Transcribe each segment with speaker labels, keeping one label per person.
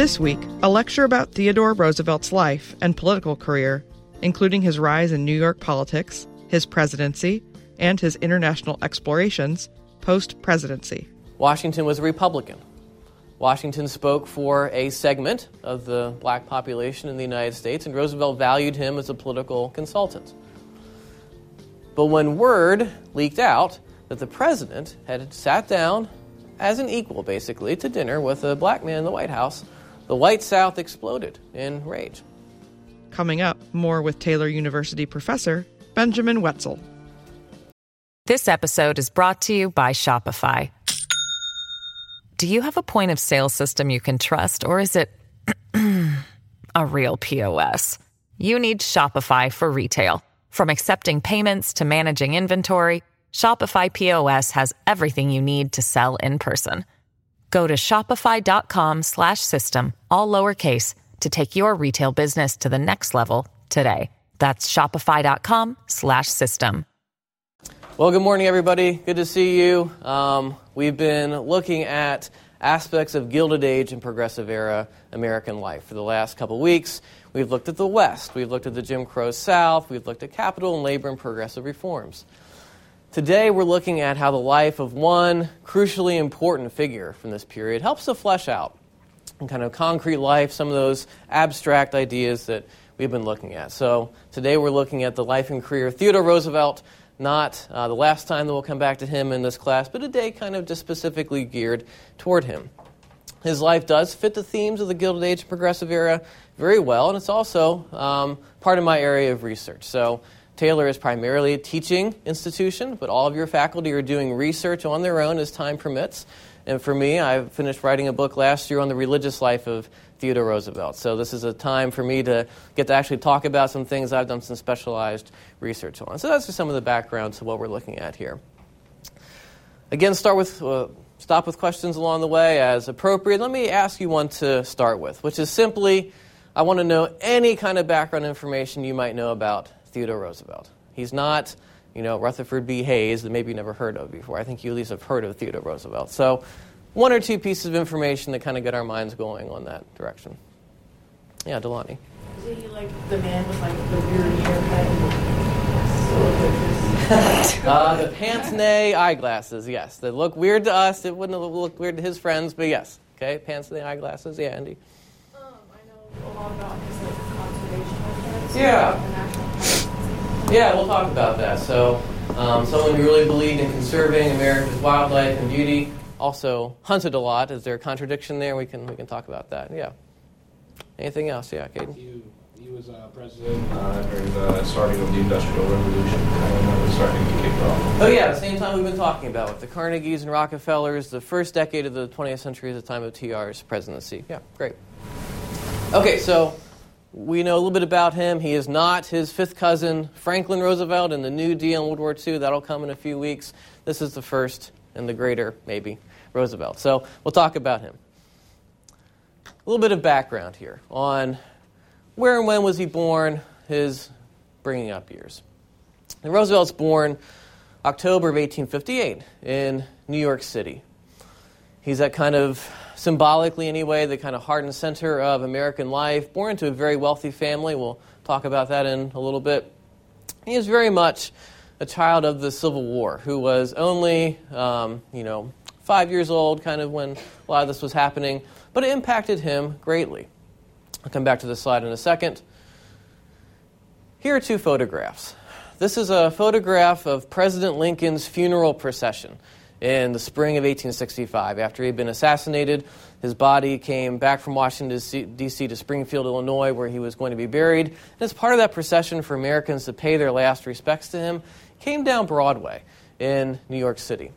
Speaker 1: This week, a lecture about Theodore Roosevelt's life and political career, including his rise in New York politics, his presidency, and his international explorations post presidency.
Speaker 2: Washington was a Republican. Washington spoke for a segment of the black population in the United States, and Roosevelt valued him as a political consultant. But when word leaked out that the president had sat down as an equal, basically, to dinner with a black man in the White House, the White South exploded in rage.
Speaker 1: Coming up, more with Taylor University professor Benjamin Wetzel.
Speaker 3: This episode is brought to you by Shopify. Do you have a point of sale system you can trust, or is it a real POS? You need Shopify for retail. From accepting payments to managing inventory, Shopify POS has everything you need to sell in person. Go to shopify.com slash system, all lowercase to take your retail business to the next level today. That's shopify.com slash system.
Speaker 2: Well, good morning, everybody. Good to see you. Um, we've been looking at aspects of Gilded Age and Progressive Era American life for the last couple weeks. We've looked at the West, we've looked at the Jim Crow South, we've looked at capital and labor and progressive reforms. Today, we're looking at how the life of one crucially important figure from this period helps to flesh out in kind of concrete life some of those abstract ideas that we've been looking at. So, today we're looking at the life and career of Theodore Roosevelt, not uh, the last time that we'll come back to him in this class, but a day kind of just specifically geared toward him. His life does fit the themes of the Gilded Age and Progressive Era very well, and it's also um, part of my area of research. So, Taylor is primarily a teaching institution, but all of your faculty are doing research on their own as time permits. And for me, I finished writing a book last year on the religious life of Theodore Roosevelt. So this is a time for me to get to actually talk about some things I've done some specialized research on. So that's just some of the background to what we're looking at here. Again, start with uh, stop with questions along the way as appropriate. Let me ask you one to start with, which is simply I want to know any kind of background information you might know about Theodore Roosevelt. He's not, you know, Rutherford B. Hayes that maybe you never heard of before. I think you at least have heard of Theodore Roosevelt. So, one or two pieces of information that kind of get our minds going on that direction. Yeah, Delani.
Speaker 4: Is he like the man with like the weird haircut?
Speaker 2: uh, the pince nez eyeglasses, yes. They look weird to us. It wouldn't look weird to his friends, but yes. Okay, pince nez eyeglasses. Yeah, Andy.
Speaker 4: Um, I know a lot about his like conservation efforts.
Speaker 2: Yeah. Yeah, we'll talk about that. So, um, someone who really believed in conserving America's wildlife and beauty, also hunted a lot. Is there a contradiction there? We can we can talk about that. Yeah. Anything else? Yeah, Caden.
Speaker 5: He, he was uh, president uh, during the starting of the Industrial Revolution, that was starting to kick off.
Speaker 2: Oh yeah, the same time we've been talking about with the Carnegies and Rockefellers. The first decade of the 20th century is the time of TR's presidency. Yeah, great. Okay, so we know a little bit about him. He is not his fifth cousin, Franklin Roosevelt, in the New Deal in World War II. That'll come in a few weeks. This is the first and the greater, maybe, Roosevelt. So we'll talk about him. A little bit of background here on where and when was he born, his bringing up years. And Roosevelt's born October of 1858 in New York City. He's that kind of symbolically anyway, the kind of heart and center of American life. Born into a very wealthy family. We'll talk about that in a little bit. He is very much a child of the Civil War who was only, um, you know, five years old kind of when a lot of this was happening, but it impacted him greatly. I'll come back to this slide in a second. Here are two photographs. This is a photograph of President Lincoln's funeral procession in the spring of 1865. After he had been assassinated, his body came back from Washington, D.C. to Springfield, Illinois, where he was going to be buried. And as part of that procession for Americans to pay their last respects to him, came down Broadway in New York City.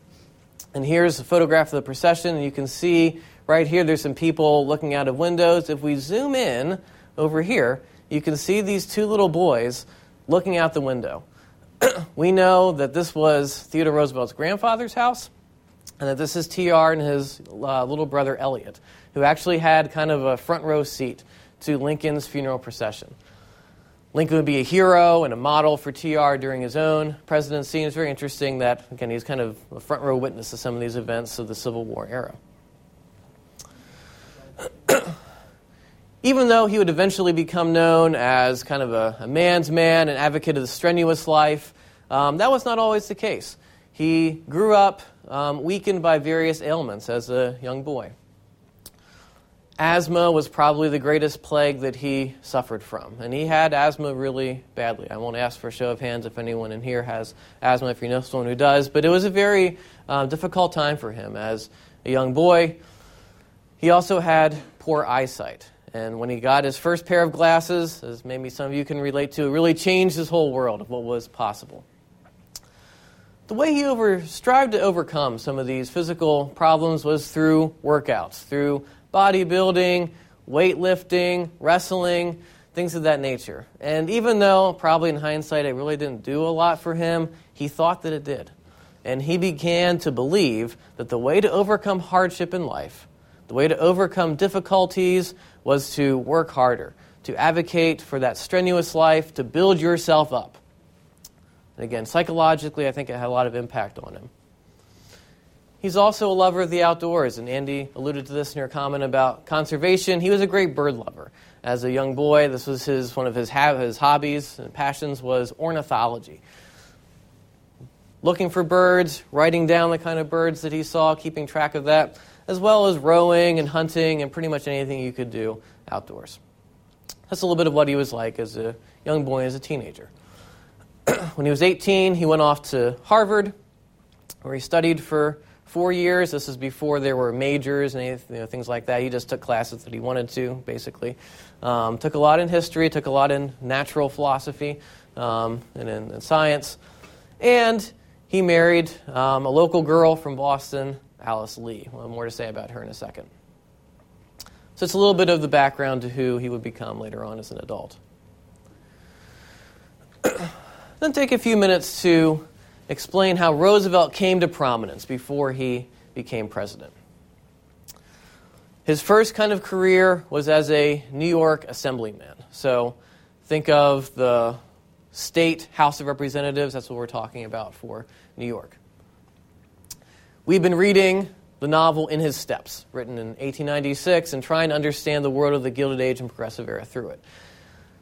Speaker 2: And here's a photograph of the procession, and you can see right here there's some people looking out of windows. If we zoom in over here, you can see these two little boys looking out the window. we know that this was Theodore Roosevelt's grandfather's house, and that this is TR and his uh, little brother Elliot, who actually had kind of a front row seat to Lincoln's funeral procession. Lincoln would be a hero and a model for TR during his own presidency. And it's very interesting that, again, he's kind of a front row witness to some of these events of the Civil War era. even though he would eventually become known as kind of a, a man's man, an advocate of the strenuous life, um, that was not always the case. He grew up um, weakened by various ailments as a young boy. Asthma was probably the greatest plague that he suffered from, and he had asthma really badly. I won't ask for a show of hands if anyone in here has asthma, if you know someone who does, but it was a very uh, difficult time for him as a young boy. He also had poor eyesight, and when he got his first pair of glasses, as maybe some of you can relate to, it really changed his whole world of what was possible. The way he over, strived to overcome some of these physical problems was through workouts, through bodybuilding, weightlifting, wrestling, things of that nature. And even though, probably in hindsight, it really didn't do a lot for him, he thought that it did. And he began to believe that the way to overcome hardship in life, the way to overcome difficulties, was to work harder, to advocate for that strenuous life, to build yourself up. And again, psychologically, I think it had a lot of impact on him. He's also a lover of the outdoors, and Andy alluded to this in your comment about conservation. He was a great bird lover. As a young boy, this was his, one of his, his hobbies and passions was ornithology. Looking for birds, writing down the kind of birds that he saw, keeping track of that, as well as rowing and hunting and pretty much anything you could do outdoors. That's a little bit of what he was like as a young boy, as a teenager. when he was 18, he went off to Harvard, where he studied for four years. This is before there were majors and you know, things like that. He just took classes that he wanted to, basically. Um, took a lot in history, took a lot in natural philosophy um, and in, in, science. And he married um, a local girl from Boston, Alice Lee. More to say about her in a second. So it's a little bit of the background to who he would become later on as an adult. then take a few minutes to explain how Roosevelt came to prominence before he became president. His first kind of career was as a New York assemblyman. So think of the state House of Representatives, that's what we're talking about for New York. We've been reading the novel In His Steps, written in 1896, and trying to understand the world of the Gilded Age and Progressive Era through it.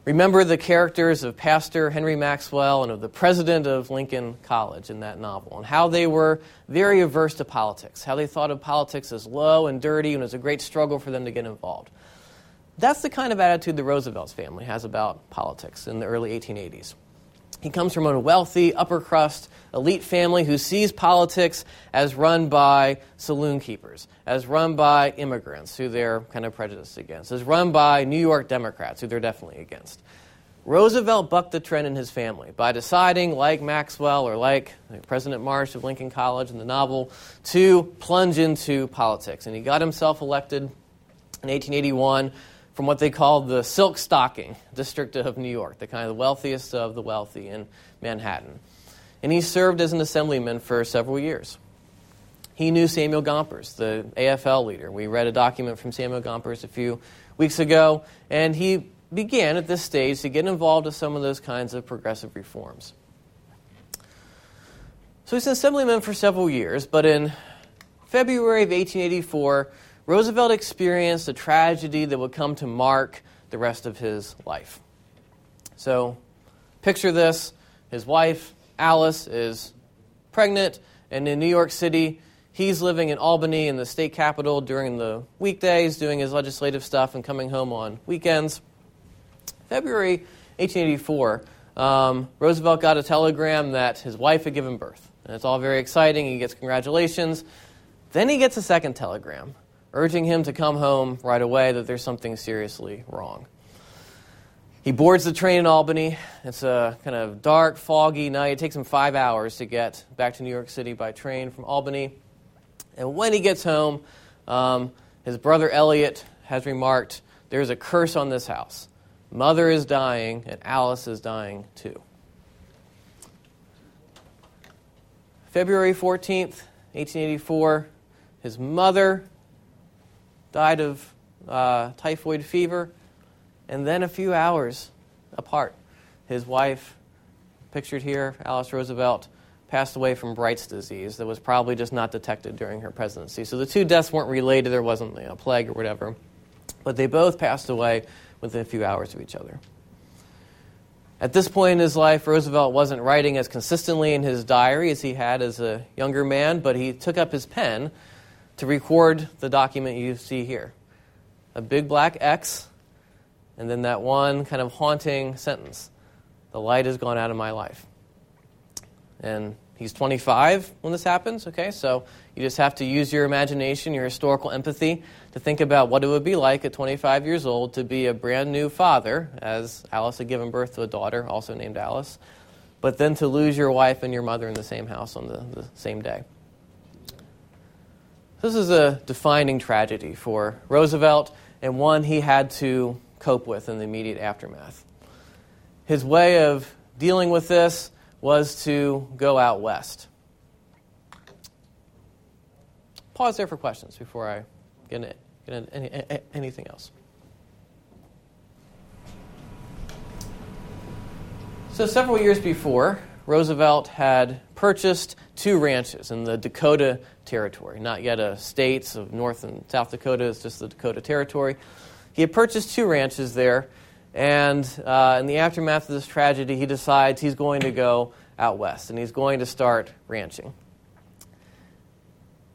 Speaker 2: Remember the characters of Pastor Henry Maxwell and of the president of Lincoln College in that novel, and how they were very averse to politics, how they thought of politics as low and dirty, and was a great struggle for them to get involved. That's the kind of attitude the Roosevelt's family has about politics in the early 1880s. He comes from a wealthy, upper crust, elite family who sees politics as run by saloon keepers, as run by immigrants who they're kind of prejudiced against, as run by New York Democrats who they're definitely against. Roosevelt bucked the trend in his family by deciding, like Maxwell or like President Marsh of Lincoln College in the novel, to plunge into politics. And he got himself elected in 1881 from what they called the Silk Stocking district of New York, the kind of the wealthiest of the wealthy in Manhattan. And he served as an assemblyman for several years. He knew Samuel Gompers, the AFL leader. We read a document from Samuel Gompers a few weeks ago, and he began at this stage to get involved with some of those kinds of progressive reforms. So he's an assemblyman for several years, but in February of 1884, Roosevelt experienced a tragedy that would come to mark the rest of his life. So, picture this his wife, Alice, is pregnant, and in New York City, he's living in Albany in the state capital during the weekdays, doing his legislative stuff, and coming home on weekends. February 1884, um, Roosevelt got a telegram that his wife had given birth. And it's all very exciting. He gets congratulations. Then he gets a second telegram urging him to come home right away, that there's something seriously wrong. He boards the train in Albany. It's a kind of dark, foggy night. It takes him five hours to get back to New York City by train from Albany. And when he gets home, um, his brother Elliot has remarked, There's a curse on this house. Mother is dying, and Alice is dying too. February 14th, 1884, his mother died of uh, typhoid fever, and then a few hours apart, his wife, pictured here, Alice Roosevelt, passed away from Bright's disease that was probably just not detected during her presidency. So the two deaths weren't related, there wasn't you know, a plague or whatever. But they both passed away within a few hours of each other. At this point in his life, Roosevelt wasn't writing as consistently in his diary as he had as a younger man, but he took up his pen to record the document you see here a big black X, and then that one kind of haunting sentence The light has gone out of my life. And he's 25 when this happens, okay? So you just have to use your imagination, your historical empathy, to think about what it would be like at 25 years old to be a brand new father, as Alice had given birth to a daughter, also named Alice, but then to lose your wife and your mother in the same house on the, the same day. This is a defining tragedy for Roosevelt and one he had to cope with in the immediate aftermath. His way of dealing with this was to go out west. Pause there for questions before I get into, get into any, anything else. So, several years before, Roosevelt had purchased two ranches in the Dakota Territory, not yet a state of North and South Dakota, it's just the Dakota Territory. He had purchased two ranches there, and uh, in the aftermath of this tragedy, he decides he's going to go out west and he's going to start ranching.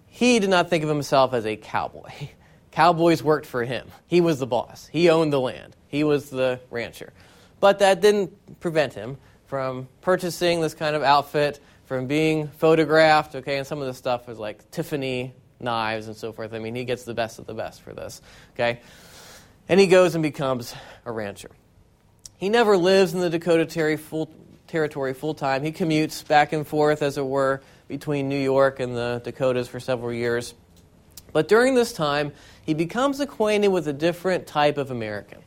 Speaker 2: He did not think of himself as a cowboy. Cowboys worked for him. He was the boss. He owned the land. He was the rancher. But that didn't prevent him from purchasing this kind of outfit, from being photographed, okay, and some of the stuff is like Tiffany knives and so forth. I mean, he gets the best of the best for this, okay? And he goes and becomes a rancher. He never lives in the Dakota ter- full, territory full time. He commutes back and forth, as it were, between New York and the Dakotas for several years. But during this time, he becomes acquainted with a different type of American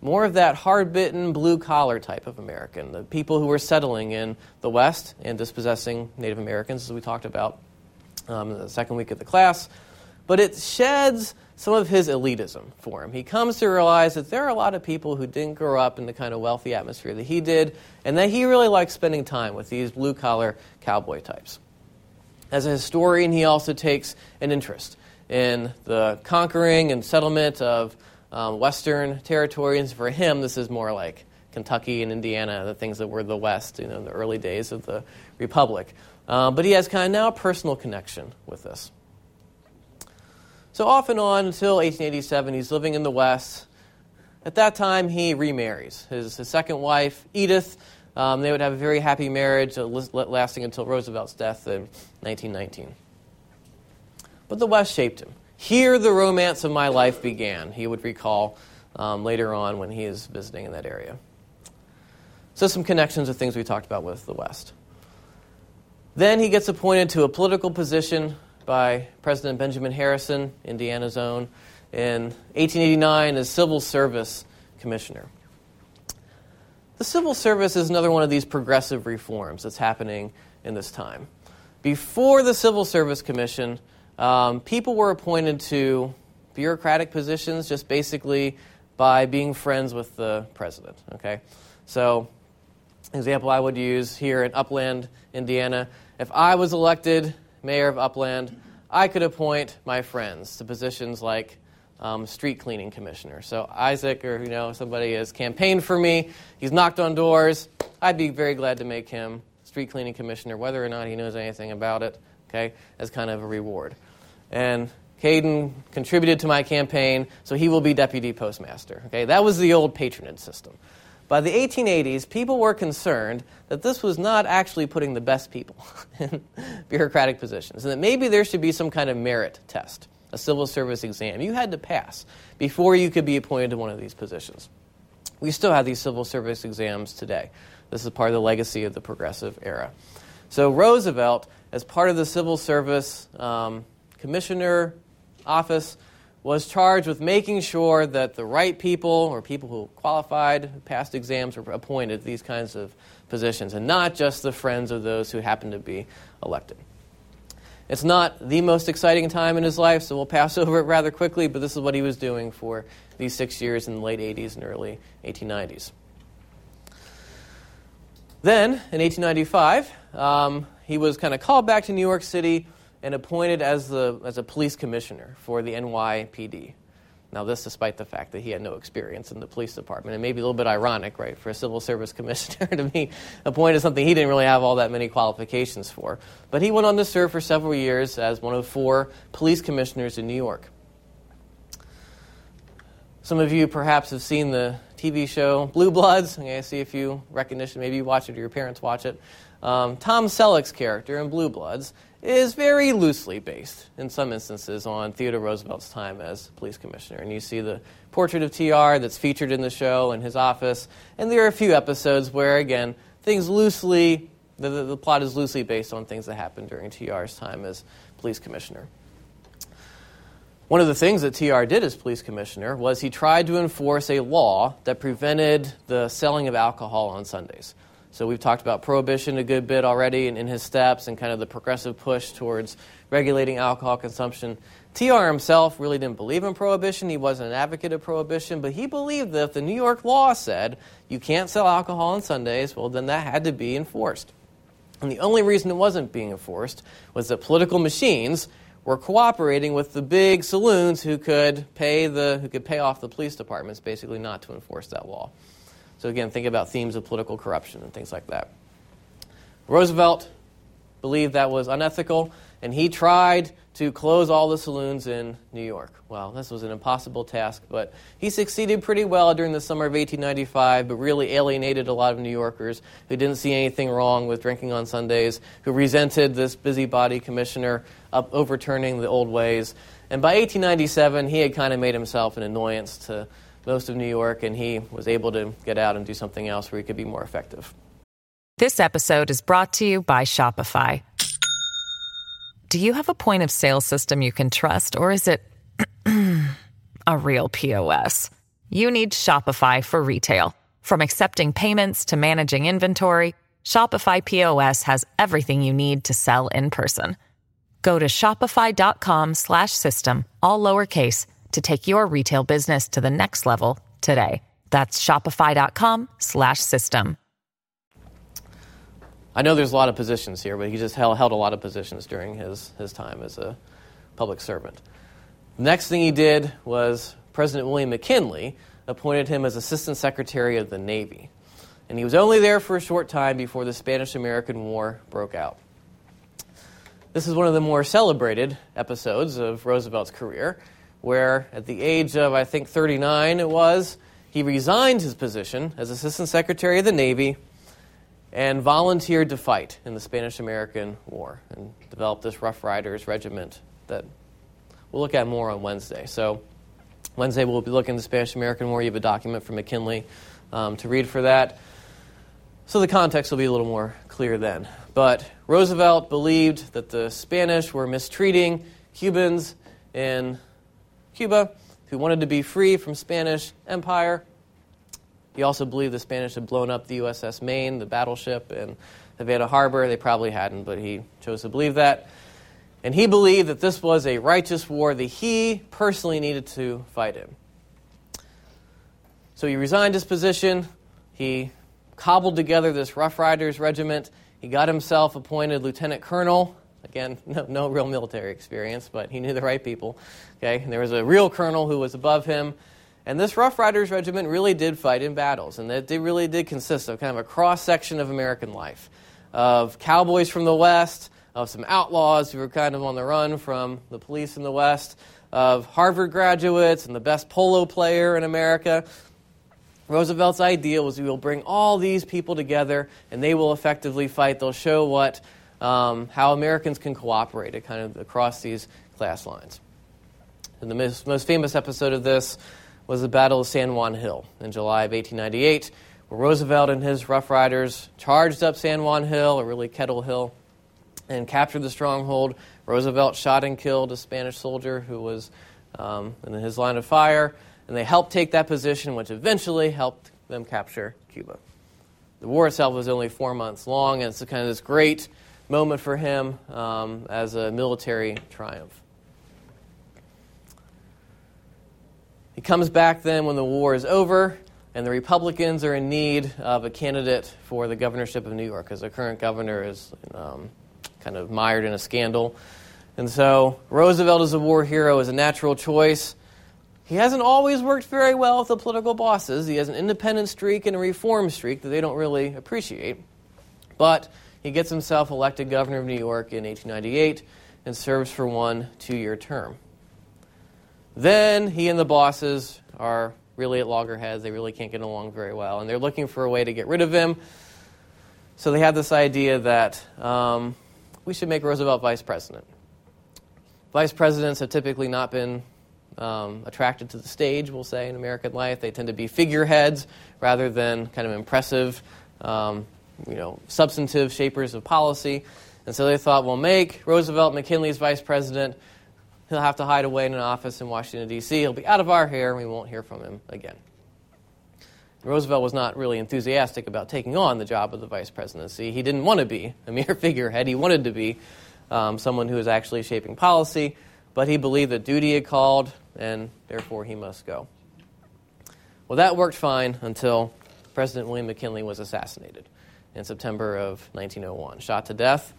Speaker 2: more of that hard bitten, blue collar type of American, the people who were settling in the West and dispossessing Native Americans, as we talked about um, in the second week of the class. But it sheds some of his elitism for him. He comes to realize that there are a lot of people who didn't grow up in the kind of wealthy atmosphere that he did, and that he really likes spending time with these blue collar cowboy types. As a historian, he also takes an interest in the conquering and settlement of um, Western territories. For him, this is more like Kentucky and Indiana, the things that were the West, you know, in the early days of the Republic. Uh, but he has kind of now a personal connection with this. So off and on until 1887, he's living in the West. At that time, he remarries. His, his second wife, Edith, um, they would have a very happy marriage uh, lasting until Roosevelt's death in 1919. But the West shaped him. Here the romance of my life began, he would recall um, later on when he is visiting in that area. So, some connections of things we talked about with the West. Then he gets appointed to a political position by President Benjamin Harrison, Indiana's own, in 1889 as Civil Service Commissioner. The Civil Service is another one of these progressive reforms that's happening in this time. Before the Civil Service Commission, um, people were appointed to bureaucratic positions just basically by being friends with the president. Okay, so example I would use here in Upland, Indiana. If I was elected mayor of Upland, I could appoint my friends to positions like um, street cleaning commissioner. So Isaac, or you know somebody has campaigned for me. He's knocked on doors. I'd be very glad to make him street cleaning commissioner, whether or not he knows anything about it. Okay, as kind of a reward and Caden contributed to my campaign, so he will be deputy postmaster. Okay, that was the old patronage system. By the 1880s, people were concerned that this was not actually putting the best people in bureaucratic positions, and that maybe there should be some kind of merit test, a civil service exam. You had to pass before you could be appointed to one of these positions. We still have these civil service exams today. This is part of the legacy of the progressive era. So Roosevelt, as part of the civil service um, commissioner office was charged with making sure that the right people or people who qualified, passed exams, were appointed these kinds of positions, and not just the friends of those who happened to be elected. It's not the most exciting time in his life, so we'll pass over it rather quickly, but this is what he was doing for these six years in the late 80s and early 1890s. Then, in 1895, um, he was kind of called back to New York City and appointed as, the, as a police commissioner for the NYPD. Now, this despite the fact that he had no experience in the police department. It may be a little bit ironic, right, for a civil service commissioner to be appointed something he didn't really have all that many qualifications for. But he went on to serve for several years as one of four police commissioners in New York. Some of you perhaps have seen the TV show Blue Bloods. I see a few recognition. Maybe you watch it or your parents watch it. Um, Tom Selleck's character in Blue Bloods is very loosely based, in some instances, on Theodore Roosevelt's time as police commissioner. And you see the portrait of TR that's featured in the show in his office. And there are a few episodes where, again, things loosely, the, the, the plot is loosely based on things that happened during TR's time as police commissioner. One of the things that TR did as police commissioner was he tried to enforce a law that prevented the selling of alcohol on Sundays. So we've talked about prohibition a good bit already in, in his steps and kind of the progressive push towards regulating alcohol consumption. TR himself really didn't believe in prohibition. He wasn't an advocate of prohibition, but he believed that if the New York law said you can't sell alcohol on Sundays, well, then that had to be enforced. And the only reason it wasn't being enforced was that political machines were cooperating with the big saloons who could pay the who could pay off the police departments basically not to enforce that law. So, again, think about themes of political corruption and things like that. Roosevelt believed that was unethical, and he tried to close all the saloons in New York. Well, this was an impossible task, but he succeeded pretty well during the summer of 1895, but really alienated a lot of New Yorkers who didn't see anything wrong with drinking on Sundays, who resented this busybody commissioner up overturning the old ways. And by 1897, he had kind of made himself an annoyance to most of New York, and he was able to get out and do something else where he could be more effective.
Speaker 3: This episode is brought to you by Shopify. Do you have a point of sale system you can trust, or is it a real POS? You need Shopify for retail. From accepting payments to managing inventory, Shopify POS has everything you need to sell in person. Go to shopify.com slash system, all lowercase, to take your retail business to the next level today. That's shopify.com slash system.
Speaker 2: I know there's a lot of positions here, but he just held, held a lot of positions during his, his time as a public servant. Next thing he did was President William McKinley appointed him as Assistant Secretary of the Navy. And he was only there for a short time before the Spanish American War broke out. This is one of the more celebrated episodes of Roosevelt's career, where at the age of, I think, 39 it was, he resigned his position as Assistant Secretary of the Navy and volunteered to fight in the Spanish American War and developed this Rough Riders regiment that we'll look at more on Wednesday. So, Wednesday we'll be looking at the Spanish American War. You have a document from McKinley um, to read for that. So, the context will be a little more clear then. But Roosevelt believed that the Spanish were mistreating Cubans in Cuba who wanted to be free from Spanish empire he also believed the Spanish had blown up the USS Maine, the battleship, in Havana Harbor. They probably hadn't, but he chose to believe that. And he believed that this was a righteous war that he personally needed to fight in. So he resigned his position. He cobbled together this Rough Riders regiment. He got himself appointed lieutenant colonel. Again, no, no real military experience, but he knew the right people. Okay, and there was a real colonel who was above him and this Rough Riders Regiment really did fight in battles, and it really did consist of kind of a cross section of American life of cowboys from the West, of some outlaws who were kind of on the run from the police in the West, of Harvard graduates and the best polo player in America. Roosevelt's idea was we will bring all these people together and they will effectively fight. They'll show what, um, how Americans can cooperate kind of across these class lines. And the most, most famous episode of this was the Battle of San Juan Hill in July of 1898, where Roosevelt and his Rough Riders charged up San Juan Hill, or really Kettle Hill, and captured the stronghold. Roosevelt shot and killed a Spanish soldier who was um, in his line of fire, and they helped take that position, which eventually helped them capture Cuba. The war itself was only four months long, and it's kind of this great moment for him um, as a military triumph. He comes back then when the war is over and the Republicans are in need of a candidate for the governorship of New York because the current governor is um, kind of mired in a scandal. And so Roosevelt as a war hero is a natural choice. he hasn't always worked very well with the political bosses. He has an independent streak and a reform streak that they don't really appreciate. But he gets himself elected governor of New York in 1898 and serves for one two year term. Then he and the bosses are really at loggerheads. They really can't get along very well. And they're looking for a way to get rid of him. So they have this idea that um, we should make Roosevelt vice president. Vice presidents have typically not been um, attracted to the stage, we'll say, in American life. They tend to be figureheads rather than kind of impressive, um, you know, substantive shapers of policy. And so they thought, well, make Roosevelt McKinley's vice president. He'll have to hide away in an office in Washington, D.C. He'll be out of our hair, and we won't hear from him again. Roosevelt was not really enthusiastic about taking on the job of the vice presidency. He didn't want to be a mere figurehead. He wanted to be um, someone who was actually shaping policy, but he believed that duty had called, and therefore he must go. Well, that worked fine until President William McKinley was assassinated in September of 1901, shot to death.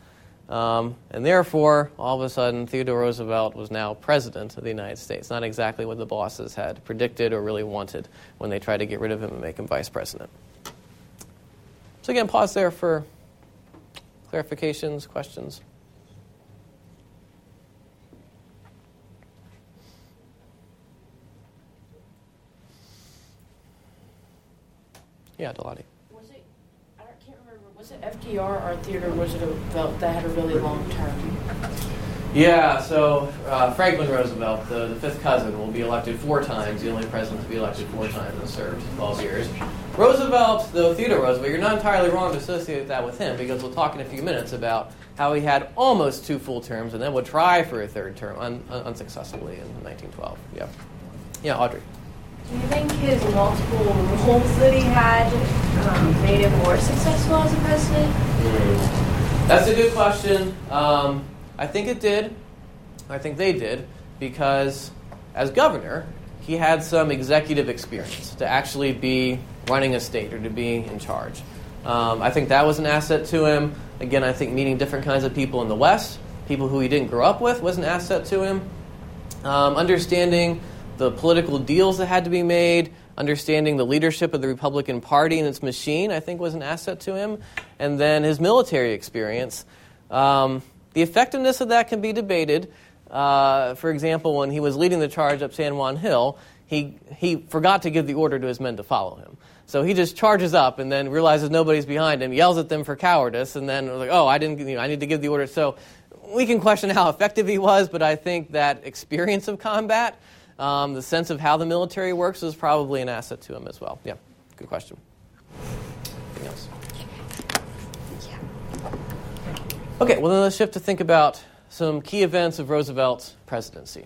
Speaker 2: Um, and therefore, all of a sudden, Theodore Roosevelt was now president of the United States. Not exactly what the bosses had predicted or really wanted when they tried to get rid of him and make him vice president. So, again, pause there for clarifications, questions. Yeah, Delati.
Speaker 4: Was it, I don't- can't FDR or Theodore Roosevelt that had a really long term?
Speaker 2: Yeah, so uh, Franklin Roosevelt, the, the fifth cousin, will be elected four times, the only president to be elected four times and served 12 years. Roosevelt, though Theodore Roosevelt, you're not entirely wrong to associate that with him because we'll talk in a few minutes about how he had almost two full terms and then would try for a third term un, unsuccessfully in 1912. Yeah. Yeah, Audrey.
Speaker 6: Do you think his multiple roles that he had um, made him more successful as a president?
Speaker 2: That's a good question. Um, I think it did. I think they did because as governor, he had some executive experience to actually be running a state or to be in charge. Um, I think that was an asset to him. Again, I think meeting different kinds of people in the West, people who he didn't grow up with, was an asset to him. Um, understanding the political deals that had to be made, understanding the leadership of the Republican Party and its machine, I think was an asset to him. And then his military experience. Um, the effectiveness of that can be debated. Uh, for example, when he was leading the charge up San Juan Hill, he, he forgot to give the order to his men to follow him. So he just charges up and then realizes nobody's behind him, yells at them for cowardice, and then like, oh, I didn't, you know, I need to give the order. So we can question how effective he was, but I think that experience of combat, um, the sense of how the military works, is probably an asset to him as well. Yeah, good question. Anything else? Okay, well then let's shift to think about some key events of Roosevelt's presidency.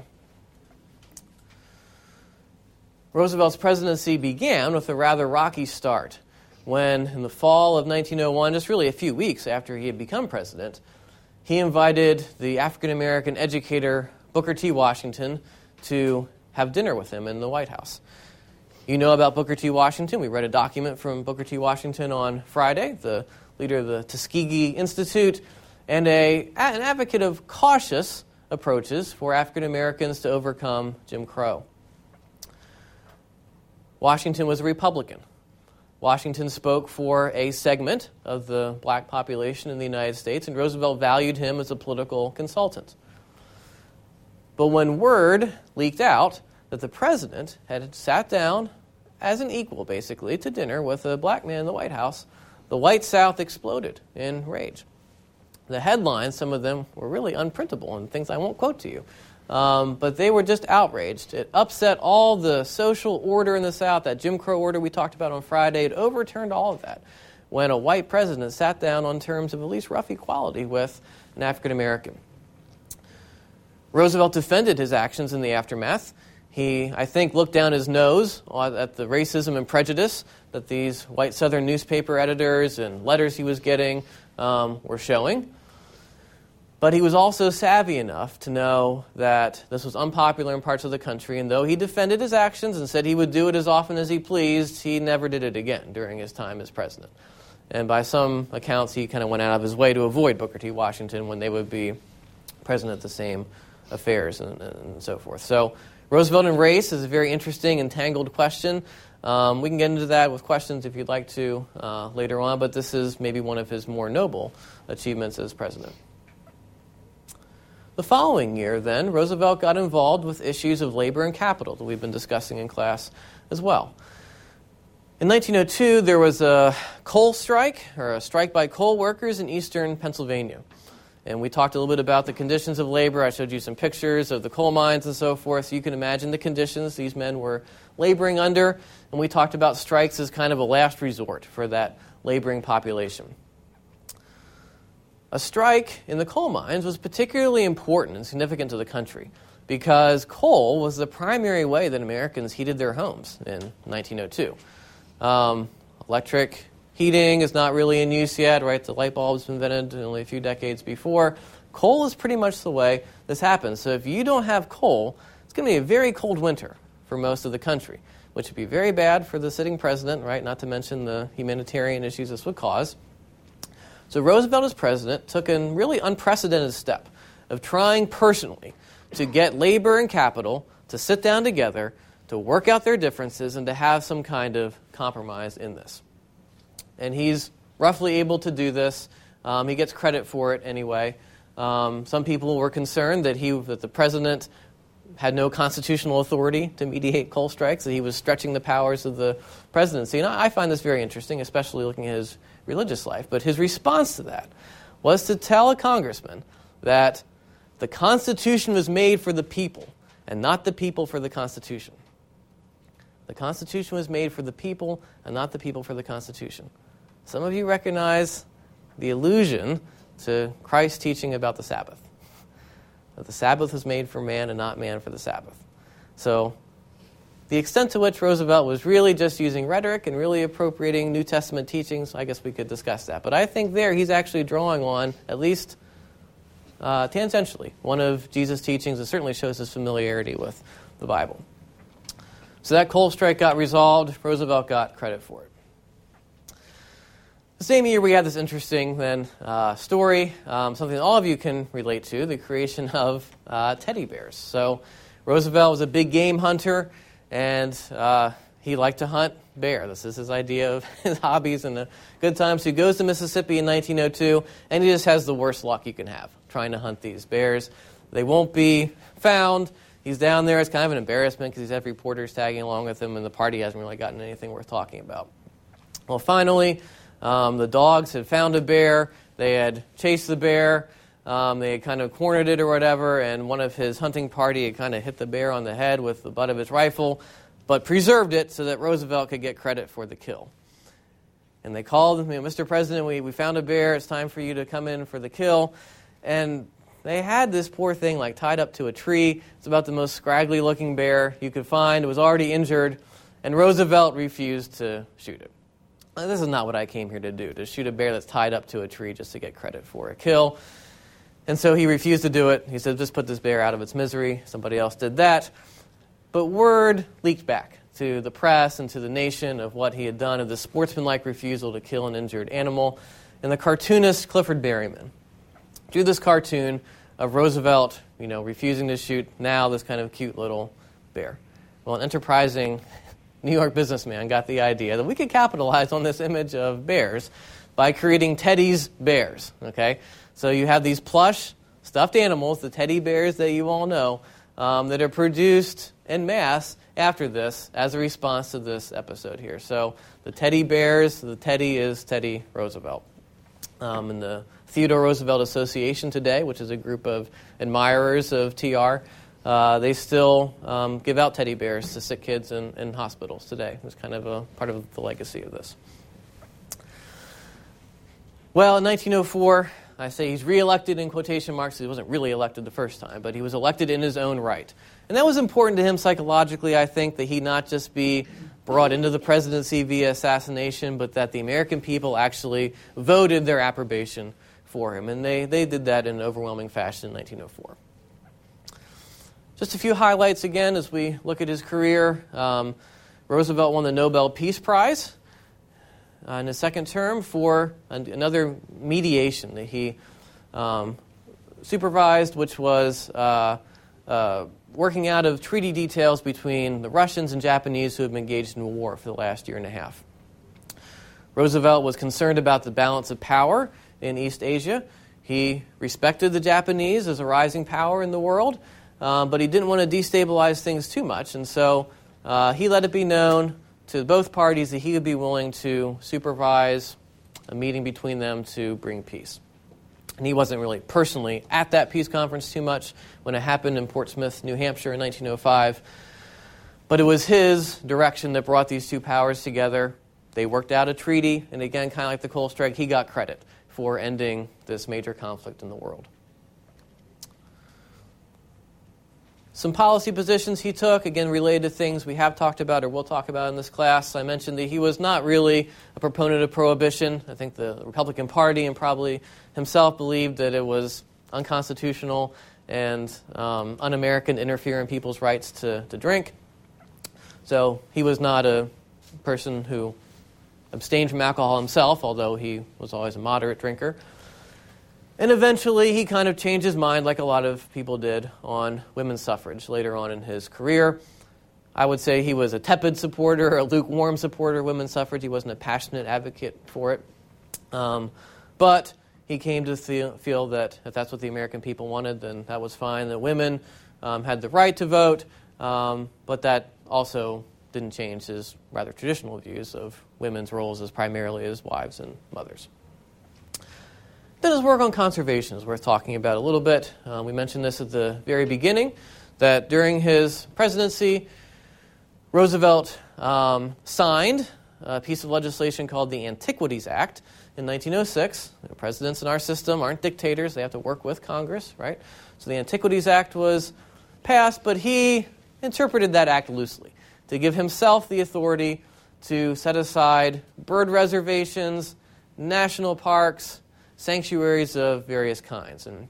Speaker 2: Roosevelt's presidency began with a rather rocky start when, in the fall of 1901, just really a few weeks after he had become president, he invited the African American educator Booker T. Washington to have dinner with him in the White House. You know about Booker T. Washington. We read a document from Booker T. Washington on Friday, the leader of the Tuskegee Institute, and a, an advocate of cautious approaches for African Americans to overcome Jim Crow. Washington was a Republican. Washington spoke for a segment of the black population in the United States, and Roosevelt valued him as a political consultant. But when word leaked out that the president had sat down as an equal, basically, to dinner with a black man in the White House, the white South exploded in rage. The headlines, some of them were really unprintable and things I won't quote to you. Um, but they were just outraged. It upset all the social order in the South, that Jim Crow order we talked about on Friday. It overturned all of that when a white president sat down on terms of at least rough equality with an African American. Roosevelt defended his actions in the aftermath. He, I think, looked down his nose at the racism and prejudice that these white Southern newspaper editors and letters he was getting um, were showing. But he was also savvy enough to know that this was unpopular in parts of the country, and though he defended his actions and said he would do it as often as he pleased, he never did it again during his time as president. And by some accounts, he kind of went out of his way to avoid Booker T. Washington when they would be present at the same affairs and, and so forth. So Roosevelt and race is a very interesting and tangled question. Um, we can get into that with questions if you'd like to uh, later on, but this is maybe one of his more noble achievements as president. The following year, then, Roosevelt got involved with issues of labor and capital that we've been discussing in class as well. In 1902, there was a coal strike, or a strike by coal workers in eastern Pennsylvania. And we talked a little bit about the conditions of labor. I showed you some pictures of the coal mines and so forth. So you can imagine the conditions these men were laboring under. And we talked about strikes as kind of a last resort for that laboring population. A strike in the coal mines was particularly important and significant to the country because coal was the primary way that Americans heated their homes in 1902. Um, electric heating is not really in use yet, right? The light bulb's been invented only a few decades before. Coal is pretty much the way this happens. So if you don't have coal, it's going to be a very cold winter for most of the country, which would be very bad for the sitting president, right? Not to mention the humanitarian issues this would cause. So Roosevelt, as president, took a really unprecedented step of trying personally to get labor and capital to sit down together, to work out their differences, and to have some kind of compromise in this. And he's roughly able to do this. Um, he gets credit for it anyway. Um, some people were concerned that he that the president had no constitutional authority to mediate coal strikes, that he was stretching the powers of the presidency. And I, I find this very interesting, especially looking at his religious life. But his response to that was to tell a congressman that the Constitution was made for the people and not the people for the Constitution. The Constitution was made for the people and not the people for the Constitution. Some of you recognize the allusion to Christ's teaching about the Sabbath. That the Sabbath was made for man and not man for the Sabbath. So the extent to which Roosevelt was really just using rhetoric and really appropriating New Testament teachings, I guess we could discuss that. But I think there he's actually drawing on, at least uh, tangentially, one of Jesus' teachings that certainly shows his familiarity with the Bible. So that coal strike got resolved. Roosevelt got credit for it. The same year, we had this interesting then uh, story, um, something that all of you can relate to: the creation of uh, teddy bears. So Roosevelt was a big game hunter and uh, he liked to hunt bear. This is his idea of his hobbies and the good times. So he goes to Mississippi in 1902, and he just has the worst luck you can have trying to hunt these bears. They won't be found. He's down there. It's kind of an embarrassment because he's had reporters tagging along with him, and the party hasn't really gotten anything worth talking about. Well, finally, um, the dogs had found a bear. They had chased the bear. Um, they had kind of cornered it or whatever, and one of his hunting party had kind of hit the bear on the head with the butt of his rifle, but preserved it so that Roosevelt could get credit for the kill. And they called, you Mr. President, we, we found a bear. It's time for you to come in for the kill. And they had this poor thing like tied up to a tree. It's about the most scraggly looking bear you could find. It was already injured, and Roosevelt refused to shoot it. This is not what I came here to do, to shoot a bear that's tied up to a tree just to get credit for a kill. And so he refused to do it. He said, just put this bear out of its misery. Somebody else did that. But word leaked back to the press and to the nation of what he had done, of the sportsmanlike refusal to kill an injured animal. And the cartoonist Clifford Berryman drew this cartoon of Roosevelt, you know, refusing to shoot now this kind of cute little bear. Well, an enterprising New York businessman got the idea that we could capitalize on this image of bears by creating Teddy's Bears, okay? So you have these plush stuffed animals, the teddy bears that you all know, um, that are produced in mass after this as a response to this episode here. So the teddy bears, the teddy is Teddy Roosevelt. Um, and the Theodore Roosevelt Association today, which is a group of admirers of TR, uh, they still um, give out teddy bears to sick kids in, in hospitals today. It's kind of a part of the legacy of this. Well, in 1904, I say he's reelected in quotation marks. He wasn't really elected the first time, but he was elected in his own right. And that was important to him psychologically, I think, that he not just be brought into the presidency via assassination, but that the American people actually voted their approbation for him. And they, they did that in an overwhelming fashion in 1904. Just a few highlights again as we look at his career. Um, Roosevelt won the Nobel Peace Prize uh, in his second term for another mediation that he um, supervised, which was uh, uh, working out of treaty details between the Russians and Japanese who had been engaged in war for the last year and a half. Roosevelt was concerned about the balance of power in East Asia. He respected the Japanese as a rising power in the world, uh, but he didn't want to destabilize things too much, and so uh, he let it be known to both parties that he would be willing to supervise a meeting between them to bring peace. And he wasn't really personally at that peace conference too much when it happened in Portsmouth, New Hampshire in 1905. But it was his direction that brought these two powers together. They worked out a treaty, and again, kind of like the coal strike, he got credit for ending this major conflict in the world. Some policy positions he took, again, related to things we have talked about or will talk about in this class. I mentioned that he was not really a proponent of prohibition. I think the Republican Party and probably himself believed that it was unconstitutional and um, un American to interfere in people's rights to, to drink. So he was not a person who abstained from alcohol himself, although he was always a moderate drinker. And eventually, he kind of changed his mind, like a lot of people did, on women's suffrage later on in his career. I would say he was a tepid supporter, a lukewarm supporter of women's suffrage. He wasn't a passionate advocate for it. Um, but he came to feel that if that's what the American people wanted, then that was fine. That women um, had the right to vote, um, but that also didn't change his rather traditional views of women's roles as primarily as wives and mothers. Then his work on conservation is worth talking about a little bit. Uh, we mentioned this at the very beginning that during his presidency, Roosevelt um, signed a piece of legislation called the Antiquities Act in 1906. You know, presidents in our system aren't dictators, they have to work with Congress, right? So the Antiquities Act was passed, but he interpreted that act loosely to give himself the authority to set aside bird reservations, national parks, sanctuaries of various kinds. And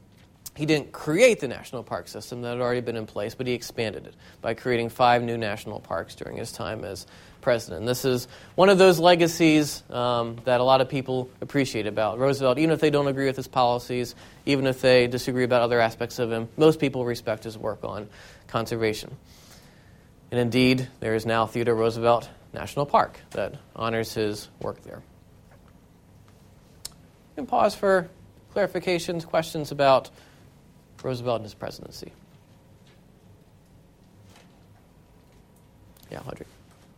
Speaker 2: he didn't create the national park system that had already been in place, but he expanded it by creating five new national parks during his time as president. And this is one of those legacies um, that a lot of people appreciate about Roosevelt, even if they don't agree with his policies, even if they disagree about other aspects of him. Most people respect his work on conservation. And indeed, there is now Theodore Roosevelt National Park that honors his work there. Can pause for clarifications, questions about Roosevelt and his presidency. Yeah, Audrey.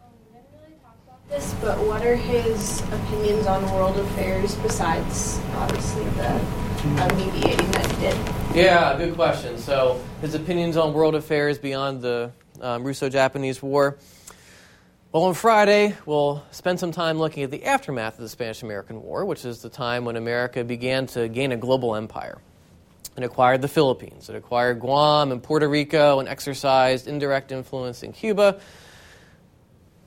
Speaker 6: Um, we didn't really talk about this, but what are his opinions on world affairs besides obviously the uh, mediating that he did?
Speaker 2: Yeah, good question. So his opinions on world affairs beyond the um, Russo-Japanese War. Well, on Friday, we'll spend some time looking at the aftermath of the Spanish American War, which is the time when America began to gain a global empire. It acquired the Philippines, it acquired Guam and Puerto Rico, and exercised indirect influence in Cuba.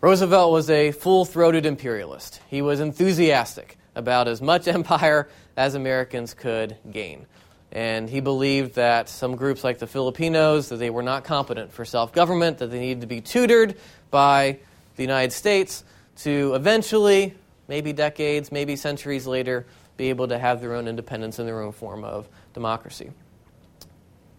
Speaker 2: Roosevelt was a full throated imperialist. He was enthusiastic about as much empire as Americans could gain. And he believed that some groups like the Filipinos, that they were not competent for self government, that they needed to be tutored by the United States to eventually, maybe decades, maybe centuries later, be able to have their own independence and their own form of democracy.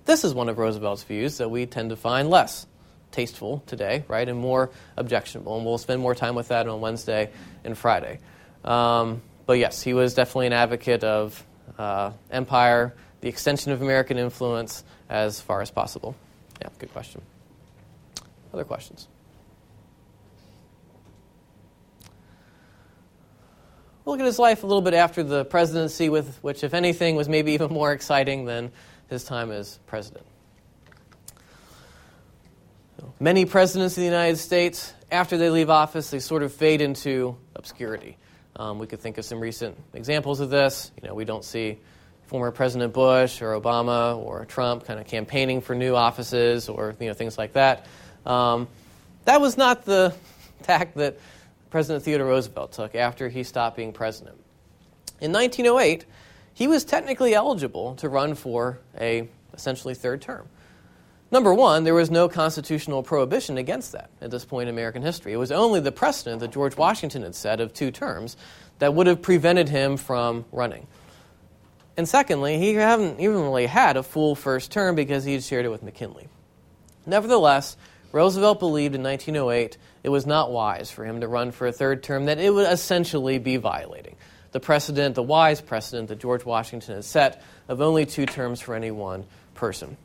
Speaker 2: This is one of Roosevelt's views that we tend to find less tasteful today, right, and more objectionable. And we'll spend more time with that on Wednesday and Friday. Um, but yes, he was definitely an advocate of uh, empire, the extension of American influence as far as possible. Yeah, good question. Other questions? We'll look at his life a little bit after the presidency, with, which, if anything, was maybe even more exciting than his time as president. Many presidents of the United States, after they leave office, they sort of fade into obscurity. Um, we could think of some recent examples of this. You know, we don't see former President Bush or Obama or Trump kind of campaigning for new offices or you know things like that. Um, that was not the tack that President Theodore Roosevelt took after he stopped being president. In 1908, he was technically eligible to run for a essentially third term. Number one, there was no constitutional prohibition against that at this point in American history. It was only the precedent that George Washington had set of two terms that would have prevented him from running. And secondly, he hadn't even really had a full first term because he had shared it with McKinley. Nevertheless, Roosevelt believed in 1908 it was not wise for him to run for a third term, that it would essentially be violating the precedent, the wise precedent that George Washington had set of only two terms for any one person.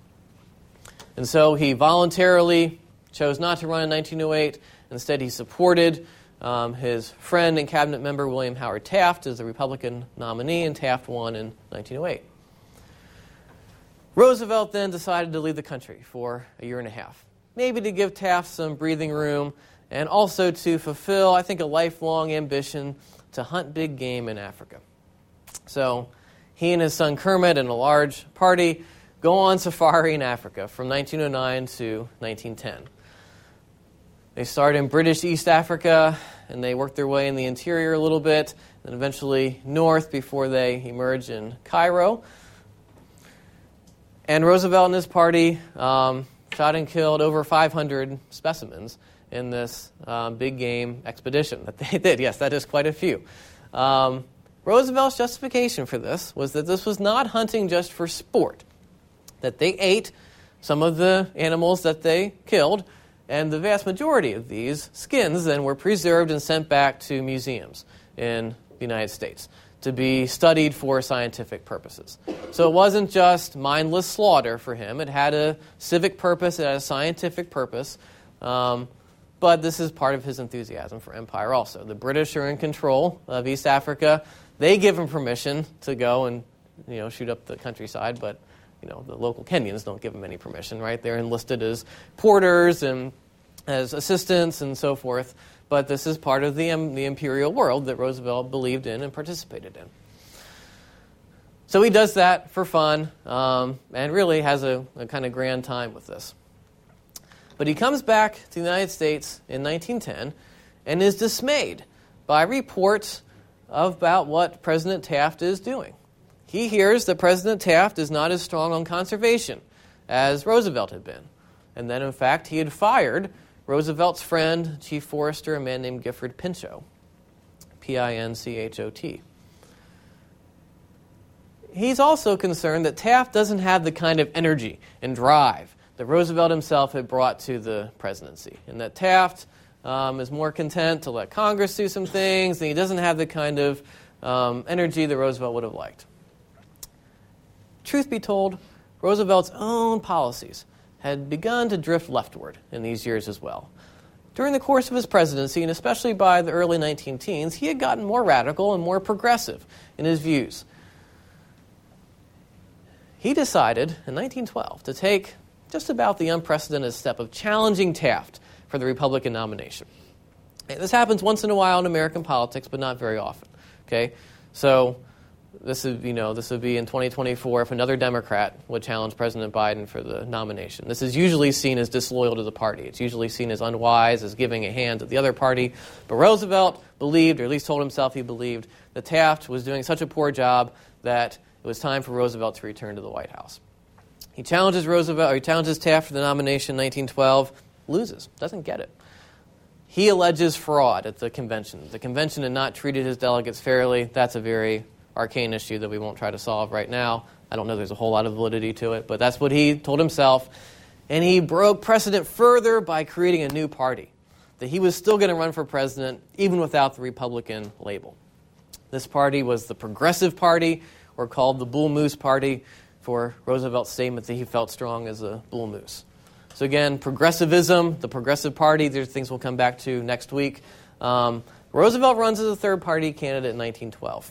Speaker 2: And so he voluntarily chose not to run in 1908. Instead, he supported um, his friend and cabinet member William Howard Taft as the Republican nominee, and Taft won in 1908. Roosevelt then decided to leave the country for a year and a half, maybe to give Taft some breathing room and also to fulfill, I think, a lifelong ambition to hunt big game in Africa. So he and his son Kermit and a large party go on safari in Africa from 1909 to 1910. They start in British East Africa and they work their way in the interior a little bit, and eventually north before they emerge in Cairo. And Roosevelt and his party um, shot and killed over 500 specimens in this um, big game expedition that they did. Yes, that is quite a few. Um, Roosevelt's justification for this was that this was not hunting just for sport, that they ate some of the animals that they killed, and the vast majority of these skins then were preserved and sent back to museums in the United States to be studied for scientific purposes. So it wasn't just mindless slaughter for him, it had a civic purpose, it had a scientific purpose. Um, but this is part of his enthusiasm for empire also. The British are in control of East Africa. They give him permission to go and you know, shoot up the countryside, but you know, the local Kenyans don't give him any permission, right? They're enlisted as porters and as assistants and so forth but this is part of the, um, the imperial world that Roosevelt believed in and participated in. So he does that for fun um, and really has a, a kind of grand time with this. But he comes back to the United States in 1910 and is dismayed by reports about what President Taft is doing. He hears that President Taft is not as strong on conservation as Roosevelt had been, and that in fact he had fired Roosevelt's friend, Chief Forester, a man named Gifford Pinchot, P I N C H O T. He's also concerned that Taft doesn't have the kind of energy and drive that Roosevelt himself had brought to the presidency, and that Taft um, is more content to let Congress do some things, and he doesn't have the kind of um, energy that Roosevelt would have liked. Truth be told, Roosevelt's own policies had begun to drift leftward in these years as well. During the course of his presidency, and especially by the early 19 teens, he had gotten more radical and more progressive in his views. He decided in 1912 to take just about the unprecedented step of challenging Taft for the Republican nomination. And this happens once in a while in American politics, but not very often. Okay? So this would, you know, this would be in 2024 if another Democrat would challenge President Biden for the nomination. This is usually seen as disloyal to the party. It's usually seen as unwise, as giving a hand to the other party. But Roosevelt believed, or at least told himself he believed, that Taft was doing such a poor job that it was time for Roosevelt to return to the White House. He challenges Roosevelt, or he challenges Taft for the nomination in 1912, loses, doesn't get it. He alleges fraud at the convention. The convention had not treated his delegates fairly. That's a very arcane issue that we won't try to solve right now. I don't know there's a whole lot of validity to it, but that's what he told himself. And he broke precedent further by creating a new party, that he was still going to run for president even without the Republican label. This party was the Progressive Party, or called the Bull Moose Party, for Roosevelt's statement that he felt strong as a bull moose. So, again, progressivism, the Progressive Party, there's things we'll come back to next week. Um, Roosevelt runs as a third party candidate in 1912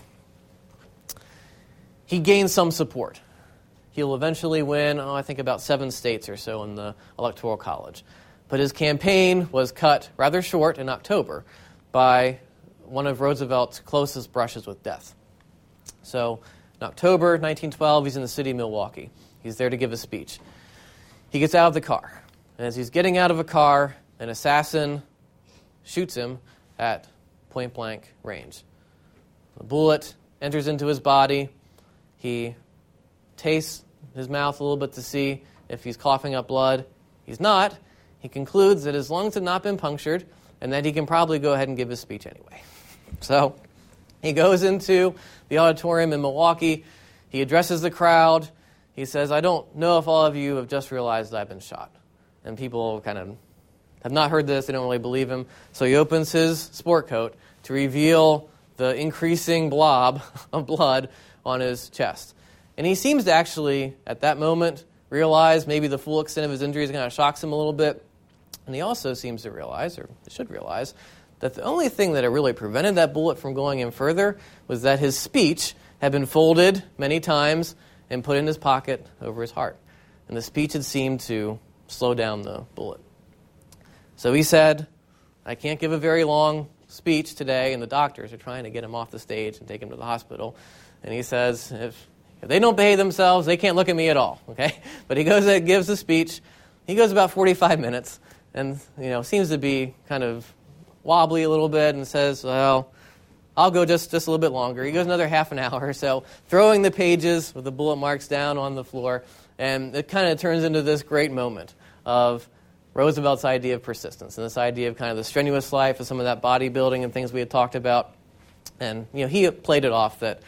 Speaker 2: he gains some support. He'll eventually win, oh, I think, about seven states or so in the Electoral College. But his campaign was cut rather short in October by one of Roosevelt's closest brushes with death. So, in October 1912, he's in the city of Milwaukee. He's there to give a speech. He gets out of the car. And as he's getting out of a car, an assassin shoots him at point blank range. A bullet enters into his body, he tastes his mouth a little bit to see if he's coughing up blood. He's not. He concludes that his lungs had not been punctured and that he can probably go ahead and give his speech anyway. So he goes into the auditorium in Milwaukee. He addresses the crowd. He says, I don't know if all of you have just realized that I've been shot, And people kind of have not heard this, they don't really believe him. So he opens his sport coat to reveal the increasing blob of blood on his chest. And he seems to actually, at that moment, realize maybe the full extent of his injuries kind of shocks him a little bit. And he also seems to realize, or should realize, that the only thing that had really prevented that bullet from going in further was that his speech had been folded many times and put in his pocket over his heart. And the speech had seemed to slow down the bullet. So he said, I can't give a very long speech today, and the doctors are trying to get him off the stage and take him to the hospital. And he says, if if they don't behave themselves, they can't look at me at all. Okay, but he goes and gives a speech. He goes about 45 minutes, and you know seems to be kind of wobbly a little bit, and says, "Well, I'll go just just a little bit longer." He goes another half an hour or so, throwing the pages with the bullet marks down on the floor, and it kind of turns into this great moment of Roosevelt's idea of persistence and this idea of kind of the strenuous life of some of that bodybuilding and things we had talked about. And you know, he played it off that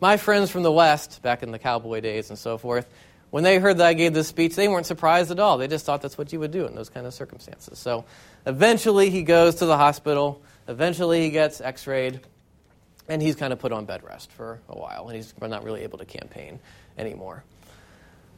Speaker 2: my friends from the West, back in the cowboy days and so forth, when they heard that I gave this speech, they weren't surprised at all. They just thought that's what you would do in those kind of circumstances. So eventually he goes to the hospital. Eventually he gets x rayed. And he's kind of put on bed rest for a while. And he's not really able to campaign anymore.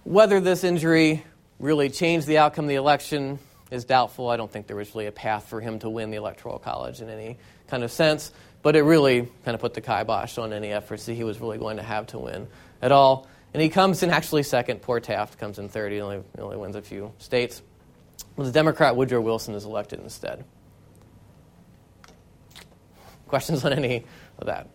Speaker 2: Whether this injury really changed the outcome of the election is doubtful. I don't think there was really a path for him to win the Electoral College in any kind of sense. But it really kind of put the kibosh on any efforts that he was really going to have to win at all. And he comes in actually second. Poor Taft comes in third. He only, only wins a few states. The Democrat Woodrow Wilson is elected instead. Questions on any of that?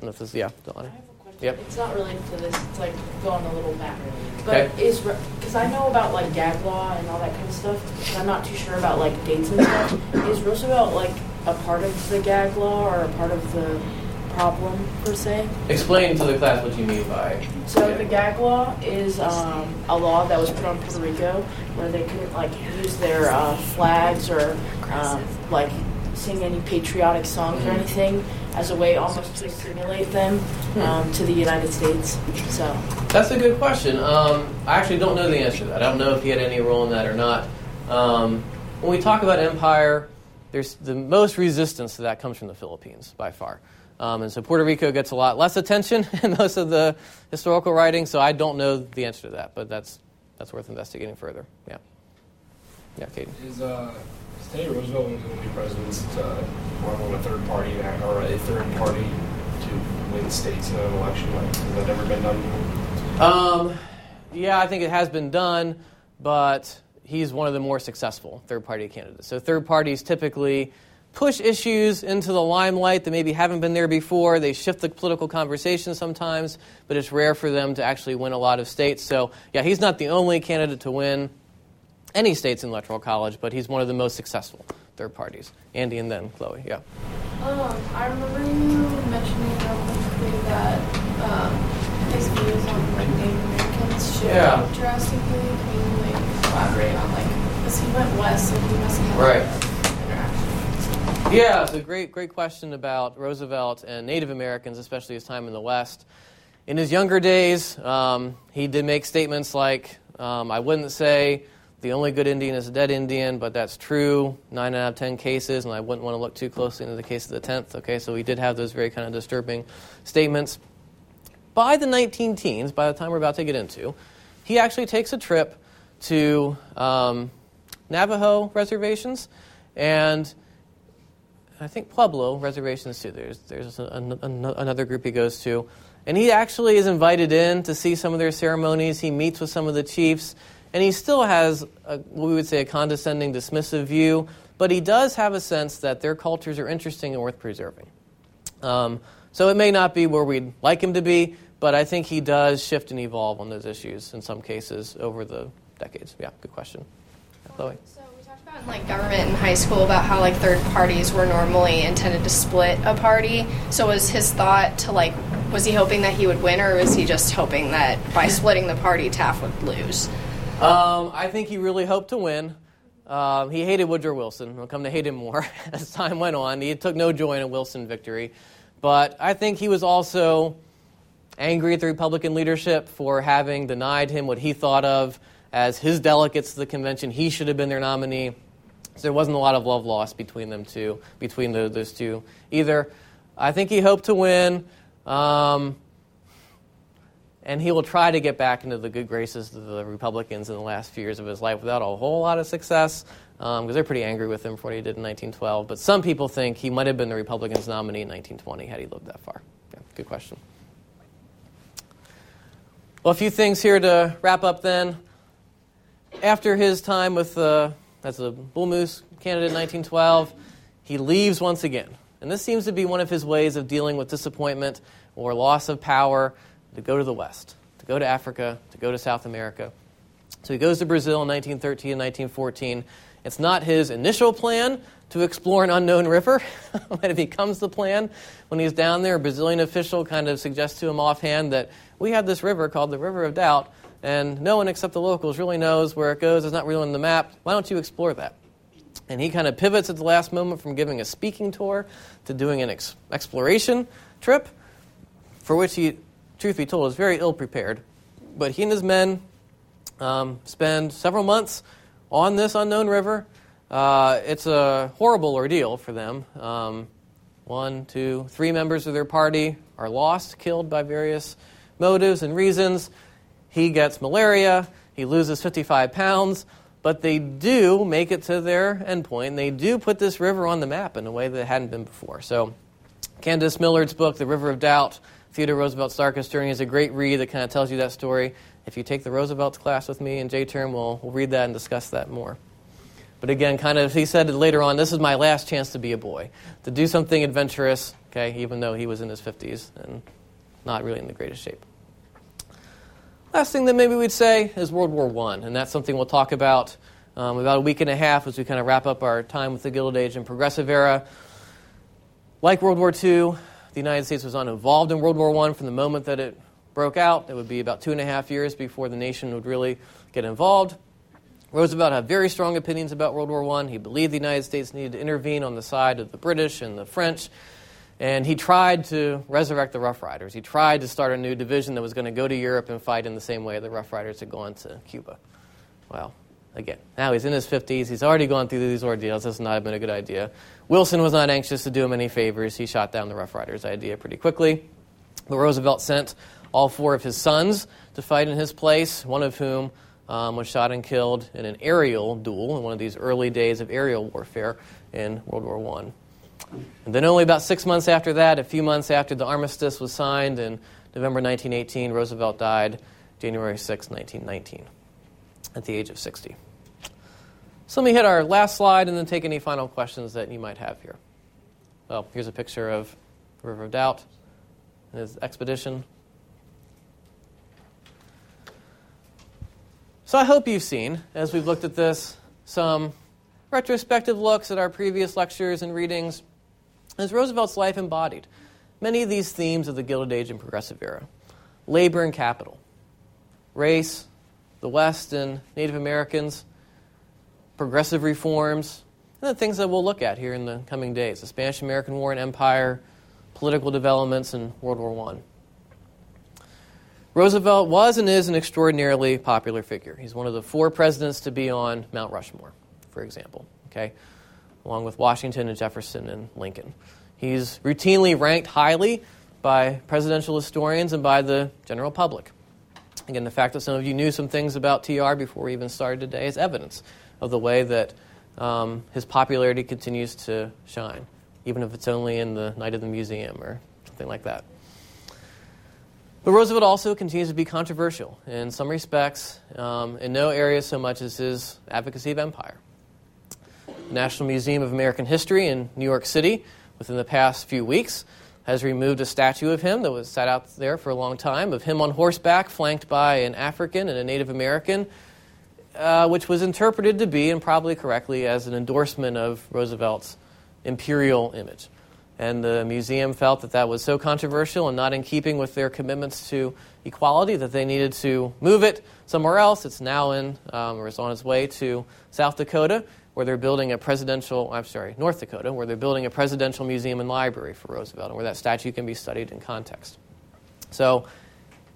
Speaker 2: And if this, yeah,
Speaker 4: I have a question.
Speaker 2: Yep.
Speaker 4: It's not related to this. It's like going a little back.
Speaker 2: Okay.
Speaker 4: But is because I know about like gag law and all that kind of stuff. But I'm not too sure about like dates and stuff. Is Roosevelt like a part of the gag law or a part of the problem per se?
Speaker 2: Explain to the class what you mean by.
Speaker 4: So the gag law is um, a law that was put on Puerto Rico where they couldn't like use their uh, flags or um, like sing any patriotic songs or anything as a way almost to assimilate them um, to the United States. So
Speaker 2: That's a good question. Um, I actually don't know the answer to that. I don't know if he had any role in that or not. Um, when we talk about empire, there's the most resistance to that comes from the Philippines by far. Um, and so Puerto Rico gets a lot less attention in most of the historical writing, so I don't know the answer to that, but that's, that's worth investigating further. Yeah. Yeah, Katie.
Speaker 5: Is uh, is Teddy Roosevelt one of the only presidents to run on a third party or a third party to win states in an election? Like, has that ever been done before?
Speaker 2: Um, yeah, I think it has been done, but he's one of the more successful third party candidates. So, third parties typically push issues into the limelight that maybe haven't been there before. They shift the political conversation sometimes, but it's rare for them to actually win a lot of states. So, yeah, he's not the only candidate to win any states in Electoral College, but he's one of the most successful third parties. Andy and then Chloe, yeah.
Speaker 6: Um, I remember you mentioning real that um, his views on like Native Americans should
Speaker 2: Yeah.
Speaker 6: drastically. Can you like elaborate on like because he went west, so he must have
Speaker 2: Right.
Speaker 6: like, interaction.
Speaker 2: Yeah, it's a great, great question about Roosevelt and Native Americans, especially his time in the West. In his younger days, um, he did make statements like, um, I wouldn't say the only good Indian is a dead Indian, but that's true, nine out of ten cases, and I wouldn't want to look too closely into the case of the tenth. Okay, so he did have those very kind of disturbing statements. By the 19 teens, by the time we're about to get into, he actually takes a trip to um, Navajo reservations and I think Pueblo reservations too. There's there's an, an, another group he goes to, and he actually is invited in to see some of their ceremonies. He meets with some of the chiefs, and he still has a, what we would say a condescending, dismissive view, but he does have a sense that their cultures are interesting and worth preserving. Um, so it may not be where we'd like him to be, but I think he does shift and evolve on those issues in some cases over the decades. Yeah, good question. Chloe.
Speaker 7: Like government in high school about how like third parties were normally intended to split a party. So was his thought to like was he hoping that he would win or was he just hoping that by splitting the party Taft would lose?
Speaker 2: Um, I think he really hoped to win. Um, he hated Woodrow Wilson. We'll come to hate him more as time went on. He took no joy in a Wilson victory. But I think he was also angry at the Republican leadership for having denied him what he thought of as his delegates to the convention. He should have been their nominee. So there wasn't a lot of love lost between them two, between the, those two either. I think he hoped to win. Um, and he will try to get back into the good graces of the Republicans in the last few years of his life without a whole lot of success, because um, they're pretty angry with him for what he did in 1912. But some people think he might have been the Republicans' nominee in 1920 had he lived that far. Yeah, good question. Well, a few things here to wrap up then. After his time with uh, as a Bull Moose candidate in 1912, he leaves once again. And this seems to be one of his ways of dealing with disappointment or loss of power to go to the West, to go to Africa, to go to South America. So he goes to Brazil in 1913 and 1914. It's not his initial plan to explore an unknown river, but it becomes the plan. When he's down there, a Brazilian official kind of suggests to him offhand that we have this river called the River of Doubt, and no one except the locals really knows where it goes. It's not really on the map. Why don't you explore that? And he kind of pivots at the last moment from giving a speaking tour to doing an ex- exploration trip, for which he truth be told, is very ill prepared. But he and his men um, spend several months on this unknown river. Uh, it's a horrible ordeal for them. Um, one, two, three members of their party are lost, killed by various motives and reasons. He gets malaria. He loses 55 pounds. But they do make it to their endpoint. They do put this river on the map in a way that hadn't been before. So, Candice Millard's book, The River of Doubt, Theodore Roosevelt's Darkest Journey is a great read that kind of tells you that story. If you take the Roosevelt class with me in J term, we'll, we'll read that and discuss that more. But again, kind of, he said later on, this is my last chance to be a boy, to do something adventurous, okay, even though he was in his 50s and not really in the greatest shape. Last thing that maybe we'd say is World War I, and that's something we'll talk about um, about a week and a half as we kind of wrap up our time with the Gilded Age and Progressive Era. Like World War II, the United States was uninvolved in World War I from the moment that it broke out. It would be about two and a half years before the nation would really get involved. Roosevelt had very strong opinions about World War I. He believed the United States needed to intervene on the side of the British and the French. And he tried to resurrect the Rough Riders. He tried to start a new division that was going to go to Europe and fight in the same way the Rough Riders had gone to Cuba. Well, again, now he's in his 50s. He's already gone through these ordeals. This not been a good idea. Wilson was not anxious to do him any favors. He shot down the Rough Riders idea pretty quickly. But Roosevelt sent all four of his sons to fight in his place, one of whom um, was shot and killed in an aerial duel in one of these early days of aerial warfare in World War I. And then, only about six months after that, a few months after the armistice was signed in November 1918, Roosevelt died January 6, 1919, at the age of 60. So let me hit our last slide and then take any final questions that you might have here. Well, here's a picture of the River of Doubt and his expedition. So I hope you've seen, as we've looked at this, some retrospective looks at our previous lectures and readings, as Roosevelt's life embodied. Many of these themes of the Gilded Age and Progressive Era. Labor and capital, race, the West and Native Americans, progressive reforms, and the things that we'll look at here in the coming days. The Spanish American War and Empire, political developments, and World War I. Roosevelt was and is an extraordinarily popular figure. He's one of the four presidents to be on Mount Rushmore, for example, okay, along with Washington and Jefferson and Lincoln. He's routinely ranked highly by presidential historians and by the general public. Again, the fact that some of you knew some things about TR before we even started today is evidence of the way that um, his popularity continues to shine, even if it's only in the night of the museum or something like that. But Roosevelt also continues to be controversial in some respects, um, in no area so much as his advocacy of empire. National Museum of American History in New York City, within the past few weeks, has removed a statue of him that was sat out there for a long time, of him on horseback, flanked by an African and a Native American, uh, which was interpreted to be, and probably correctly, as an endorsement of Roosevelt's imperial image. And the museum felt that that was so controversial and not in keeping with their commitments to equality that they needed to move it somewhere else. It's now in, um, or it's on its way to South Dakota, where they're building a presidential, I'm sorry, North Dakota, where they're building a presidential museum and library for Roosevelt, and where that statue can be studied in context. So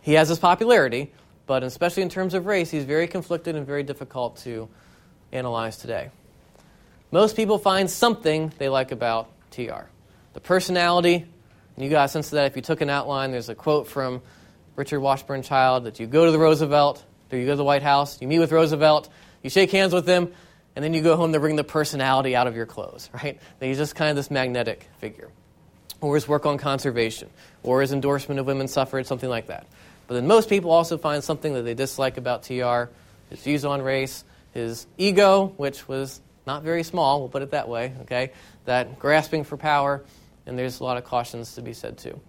Speaker 2: he has his popularity, but especially in terms of race, he's very conflicted and very difficult to analyze today. Most people find something they like about TR. The personality, and you got a sense of that if you took an outline. There's a quote from Richard Washburn Child that you go to the Roosevelt, or you go to the White House, you meet with Roosevelt, you shake hands with him, and then you go home to bring the personality out of your clothes, right? He's just kind of this magnetic figure. Or his work on conservation, or his endorsement of women's suffrage, something like that. But then most people also find something that they dislike about TR his views on race, his ego, which was not very small, we'll put it that way, okay? That grasping for power, and there's a lot of cautions to be said too.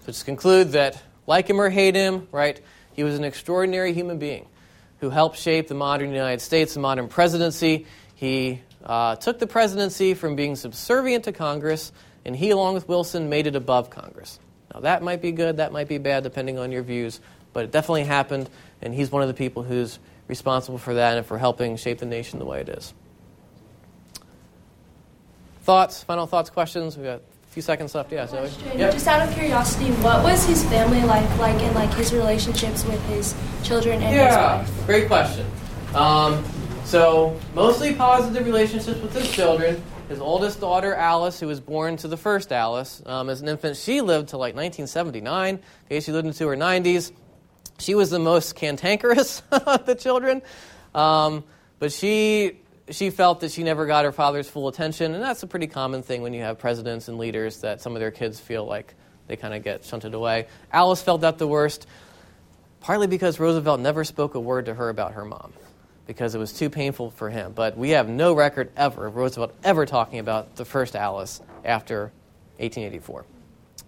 Speaker 2: So just conclude that, like him or hate him, right, he was an extraordinary human being who helped shape the modern United States, the modern presidency. He uh, took the presidency from being subservient to Congress, and he, along with Wilson, made it above Congress. Now, that might be good, that might be bad, depending on your views, but it definitely happened, and he's one of the people who's responsible for that and for helping shape the nation the way it is. Thoughts, final thoughts, questions? We've got few seconds left. Yeah, Zoe?
Speaker 8: Yep. Just out of curiosity, what was his family life like and like his relationships with his children and
Speaker 2: yeah,
Speaker 8: his wife?
Speaker 2: great question. Um, so, mostly positive relationships with his children. His oldest daughter, Alice, who was born to the first Alice um, as an infant, she lived to like 1979. Okay, she lived into her 90s. She was the most cantankerous of the children, um, but she she felt that she never got her father's full attention, and that's a pretty common thing when you have presidents and leaders that some of their kids feel like they kind of get shunted away. Alice felt that the worst, partly because Roosevelt never spoke a word to her about her mom because it was too painful for him. But we have no record ever of Roosevelt ever talking about the first Alice after 1884.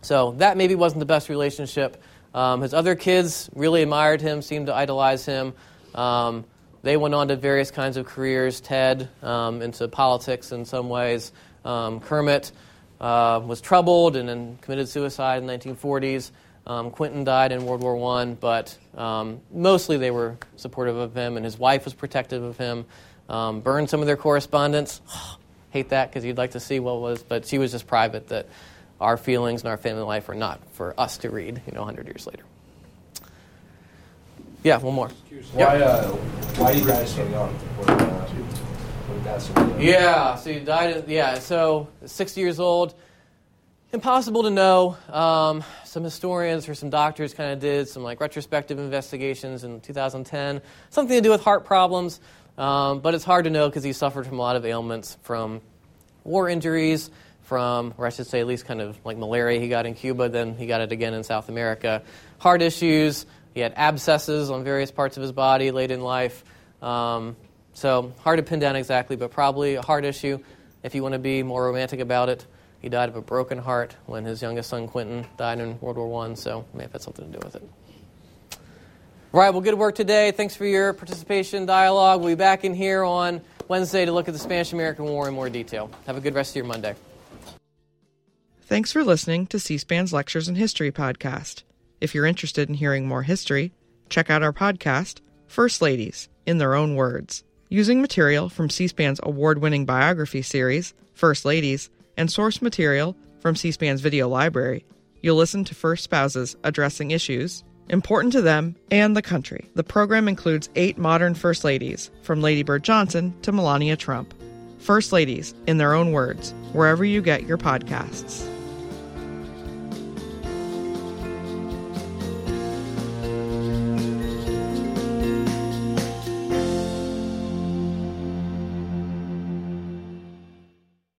Speaker 2: So that maybe wasn't the best relationship. Um, his other kids really admired him, seemed to idolize him. Um, they went on to various kinds of careers. Ted um, into politics in some ways. Um, Kermit uh, was troubled and then committed suicide in the 1940s. Um, Quentin died in World War I, but um, mostly they were supportive of him, and his wife was protective of him. Um, burned some of their correspondence. Hate that because you'd like to see what was, but she was just private that our feelings and our family life are not for us to read, you know, 100 years later. Yeah, one more.
Speaker 5: Why, uh, why you guys so young? Uh, when that's so young?
Speaker 2: Yeah, so he died. At, yeah, so 60 years old. Impossible to know. Um, some historians or some doctors kind of did some like retrospective investigations in 2010, something to do with heart problems. Um, but it's hard to know because he suffered from a lot of ailments from war injuries, from, or I should say, at least kind of like malaria he got in Cuba, then he got it again in South America. Heart issues. He had abscesses on various parts of his body late in life. Um, so hard to pin down exactly, but probably a heart issue if you want to be more romantic about it. He died of a broken heart when his youngest son Quentin died in World War I, so may have had something to do with it. Right, well, good work today. Thanks for your participation, dialogue. We'll be back in here on Wednesday to look at the Spanish American War in more detail. Have a good rest of your Monday.
Speaker 1: Thanks for listening to C SPAN's Lectures in History podcast. If you're interested in hearing more history, check out our podcast, First Ladies, in Their Own Words. Using material from C SPAN's award winning biography series, First Ladies, and source material from C SPAN's video library, you'll listen to first spouses addressing issues important to them and the country. The program includes eight modern First Ladies, from Lady Bird Johnson to Melania Trump. First Ladies, in their own words, wherever you get your podcasts.